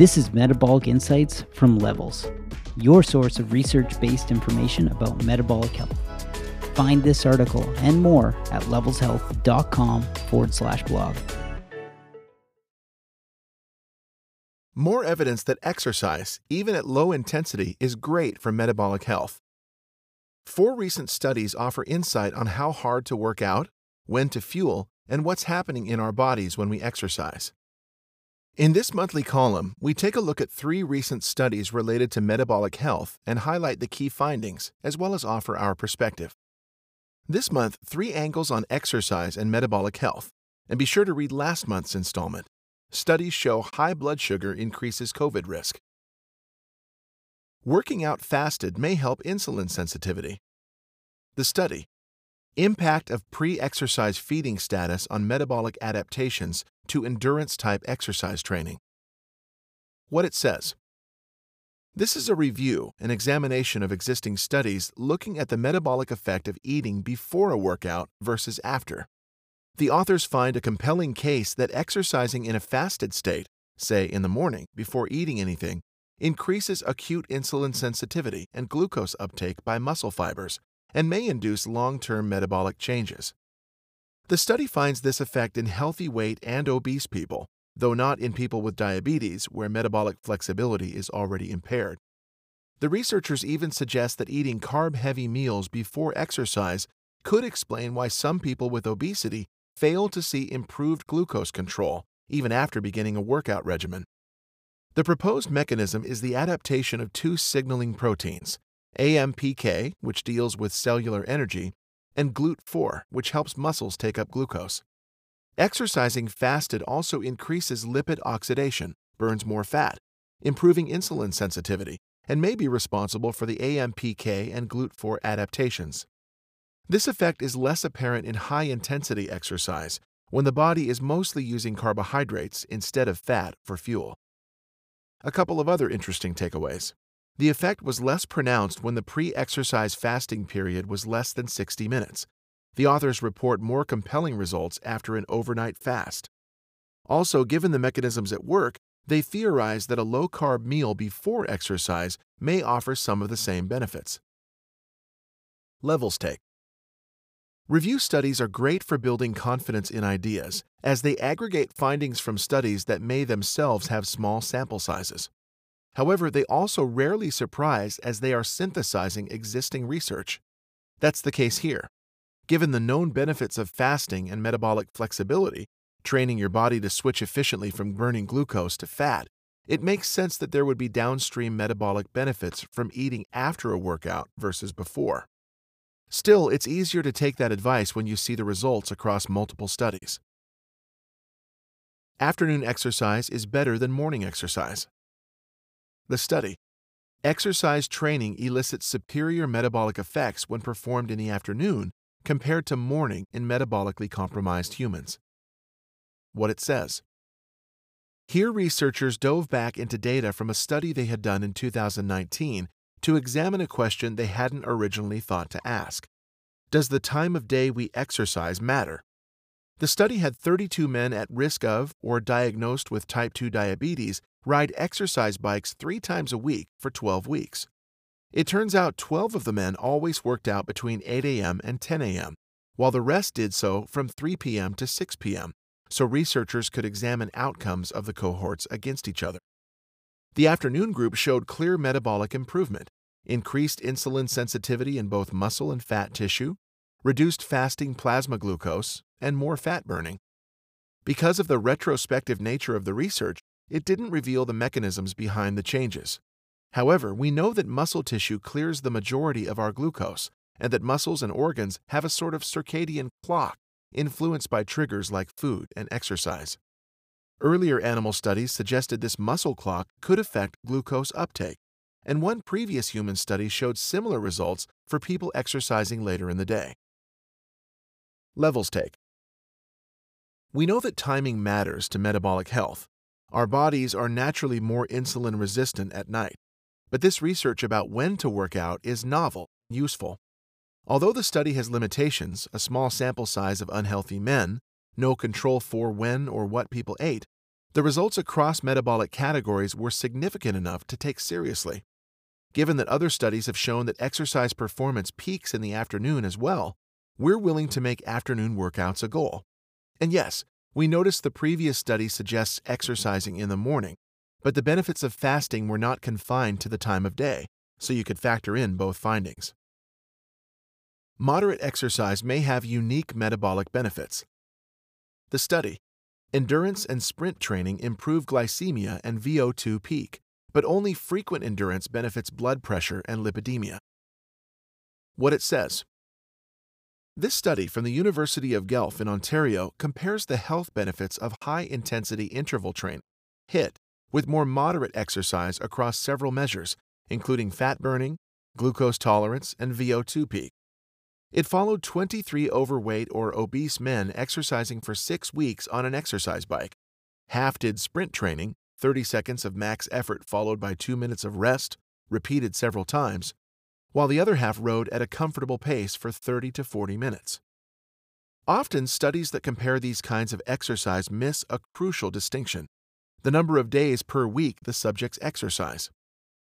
This is Metabolic Insights from Levels, your source of research based information about metabolic health. Find this article and more at levelshealth.com forward slash blog. More evidence that exercise, even at low intensity, is great for metabolic health. Four recent studies offer insight on how hard to work out, when to fuel, and what's happening in our bodies when we exercise. In this monthly column, we take a look at three recent studies related to metabolic health and highlight the key findings, as well as offer our perspective. This month, three angles on exercise and metabolic health, and be sure to read last month's installment. Studies show high blood sugar increases COVID risk. Working out fasted may help insulin sensitivity. The study Impact of pre exercise feeding status on metabolic adaptations to endurance type exercise training. What it says This is a review, an examination of existing studies looking at the metabolic effect of eating before a workout versus after. The authors find a compelling case that exercising in a fasted state, say in the morning before eating anything, increases acute insulin sensitivity and glucose uptake by muscle fibers and may induce long term metabolic changes. The study finds this effect in healthy weight and obese people, though not in people with diabetes where metabolic flexibility is already impaired. The researchers even suggest that eating carb heavy meals before exercise could explain why some people with obesity fail to see improved glucose control even after beginning a workout regimen. The proposed mechanism is the adaptation of two signaling proteins, AMPK, which deals with cellular energy, and GLUT4, which helps muscles take up glucose. Exercising fasted also increases lipid oxidation, burns more fat, improving insulin sensitivity, and may be responsible for the AMPK and GLUT4 adaptations. This effect is less apparent in high intensity exercise when the body is mostly using carbohydrates instead of fat for fuel. A couple of other interesting takeaways. The effect was less pronounced when the pre exercise fasting period was less than 60 minutes. The authors report more compelling results after an overnight fast. Also, given the mechanisms at work, they theorize that a low carb meal before exercise may offer some of the same benefits. Levels take. Review studies are great for building confidence in ideas, as they aggregate findings from studies that may themselves have small sample sizes. However, they also rarely surprise as they are synthesizing existing research. That's the case here. Given the known benefits of fasting and metabolic flexibility, training your body to switch efficiently from burning glucose to fat, it makes sense that there would be downstream metabolic benefits from eating after a workout versus before. Still, it's easier to take that advice when you see the results across multiple studies. Afternoon exercise is better than morning exercise. The study Exercise training elicits superior metabolic effects when performed in the afternoon compared to morning in metabolically compromised humans. What it says. Here, researchers dove back into data from a study they had done in 2019 to examine a question they hadn't originally thought to ask Does the time of day we exercise matter? The study had 32 men at risk of or diagnosed with type 2 diabetes ride exercise bikes three times a week for 12 weeks. It turns out 12 of the men always worked out between 8 a.m. and 10 a.m., while the rest did so from 3 p.m. to 6 p.m., so researchers could examine outcomes of the cohorts against each other. The afternoon group showed clear metabolic improvement, increased insulin sensitivity in both muscle and fat tissue, reduced fasting plasma glucose, and more fat burning. Because of the retrospective nature of the research, it didn't reveal the mechanisms behind the changes. However, we know that muscle tissue clears the majority of our glucose, and that muscles and organs have a sort of circadian clock influenced by triggers like food and exercise. Earlier animal studies suggested this muscle clock could affect glucose uptake, and one previous human study showed similar results for people exercising later in the day. Levels take. We know that timing matters to metabolic health, our bodies are naturally more insulin resistant at night, but this research about when to work out is novel, useful. Although the study has limitations, a small sample size of unhealthy men, no control for when or what people ate, The results across metabolic categories were significant enough to take seriously. Given that other studies have shown that exercise performance peaks in the afternoon as well, we're willing to make afternoon workouts a goal. And yes, we noticed the previous study suggests exercising in the morning, but the benefits of fasting were not confined to the time of day, so you could factor in both findings. Moderate exercise may have unique metabolic benefits. The study Endurance and sprint training improve glycemia and VO2 peak, but only frequent endurance benefits blood pressure and lipidemia. What it says This study from the University of Guelph in Ontario compares the health benefits of high intensity interval training, HIIT, with more moderate exercise across several measures, including fat burning, glucose tolerance, and VO2 peak. It followed 23 overweight or obese men exercising for six weeks on an exercise bike. Half did sprint training, 30 seconds of max effort followed by two minutes of rest, repeated several times, while the other half rode at a comfortable pace for 30 to 40 minutes. Often, studies that compare these kinds of exercise miss a crucial distinction the number of days per week the subjects exercise.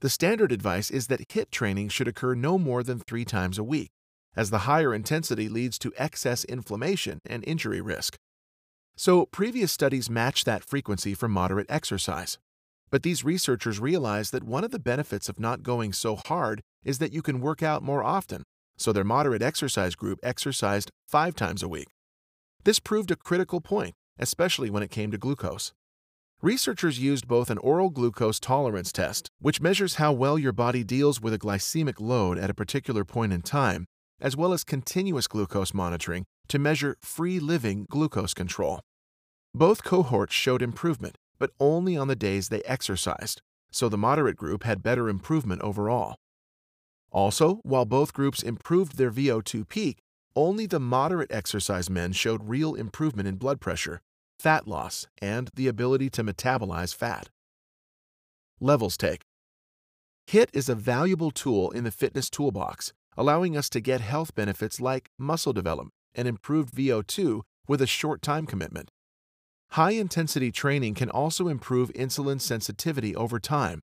The standard advice is that HIIT training should occur no more than three times a week, as the higher intensity leads to excess inflammation and injury risk. So, previous studies match that frequency for moderate exercise. But these researchers realized that one of the benefits of not going so hard is that you can work out more often, so their moderate exercise group exercised five times a week. This proved a critical point, especially when it came to glucose. Researchers used both an oral glucose tolerance test, which measures how well your body deals with a glycemic load at a particular point in time, as well as continuous glucose monitoring to measure free living glucose control. Both cohorts showed improvement, but only on the days they exercised, so the moderate group had better improvement overall. Also, while both groups improved their VO2 peak, only the moderate exercise men showed real improvement in blood pressure, fat loss, and the ability to metabolize fat. Levels take HIIT is a valuable tool in the fitness toolbox, allowing us to get health benefits like muscle development and improved VO2 with a short time commitment. High intensity training can also improve insulin sensitivity over time.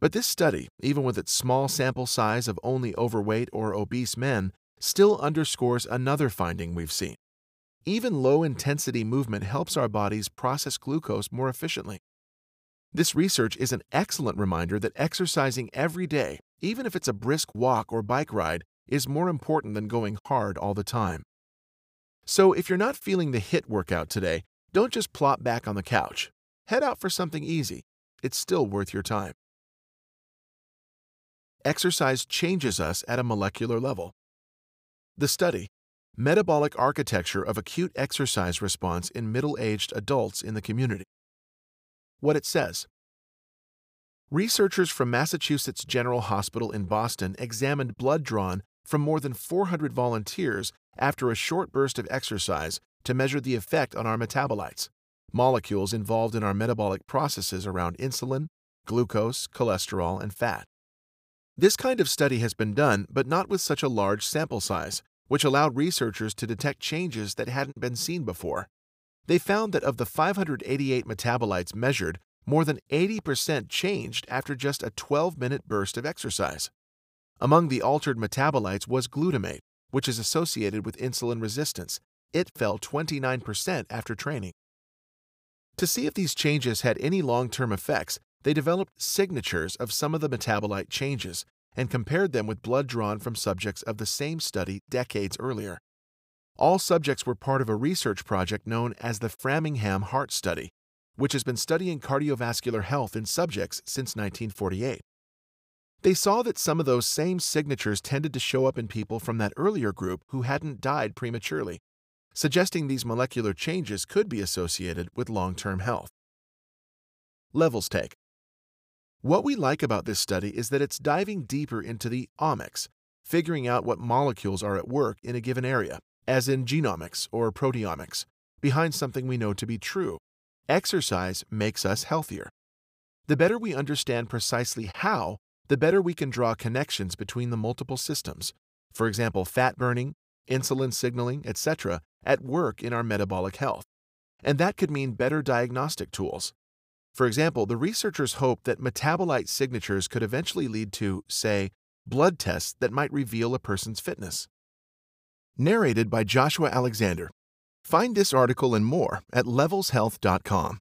But this study, even with its small sample size of only overweight or obese men, still underscores another finding we've seen. Even low intensity movement helps our bodies process glucose more efficiently. This research is an excellent reminder that exercising every day, even if it's a brisk walk or bike ride, is more important than going hard all the time. So, if you're not feeling the HIIT workout today, don't just plop back on the couch. Head out for something easy. It's still worth your time. Exercise changes us at a molecular level. The study, Metabolic Architecture of Acute Exercise Response in Middle Aged Adults in the Community. What it says Researchers from Massachusetts General Hospital in Boston examined blood drawn from more than 400 volunteers after a short burst of exercise to measure the effect on our metabolites, molecules involved in our metabolic processes around insulin, glucose, cholesterol, and fat. This kind of study has been done, but not with such a large sample size, which allowed researchers to detect changes that hadn't been seen before. They found that of the 588 metabolites measured, more than 80% changed after just a 12 minute burst of exercise. Among the altered metabolites was glutamate, which is associated with insulin resistance. It fell 29% after training. To see if these changes had any long term effects, they developed signatures of some of the metabolite changes and compared them with blood drawn from subjects of the same study decades earlier. All subjects were part of a research project known as the Framingham Heart Study, which has been studying cardiovascular health in subjects since 1948. They saw that some of those same signatures tended to show up in people from that earlier group who hadn't died prematurely, suggesting these molecular changes could be associated with long term health. Levels take what we like about this study is that it's diving deeper into the omics, figuring out what molecules are at work in a given area, as in genomics or proteomics, behind something we know to be true. Exercise makes us healthier. The better we understand precisely how, the better we can draw connections between the multiple systems, for example, fat burning, insulin signaling, etc., at work in our metabolic health. and that could mean better diagnostic tools. For example, the researchers hope that metabolite signatures could eventually lead to, say, blood tests that might reveal a person's fitness. Narrated by Joshua Alexander. Find this article and more at levelshealth.com.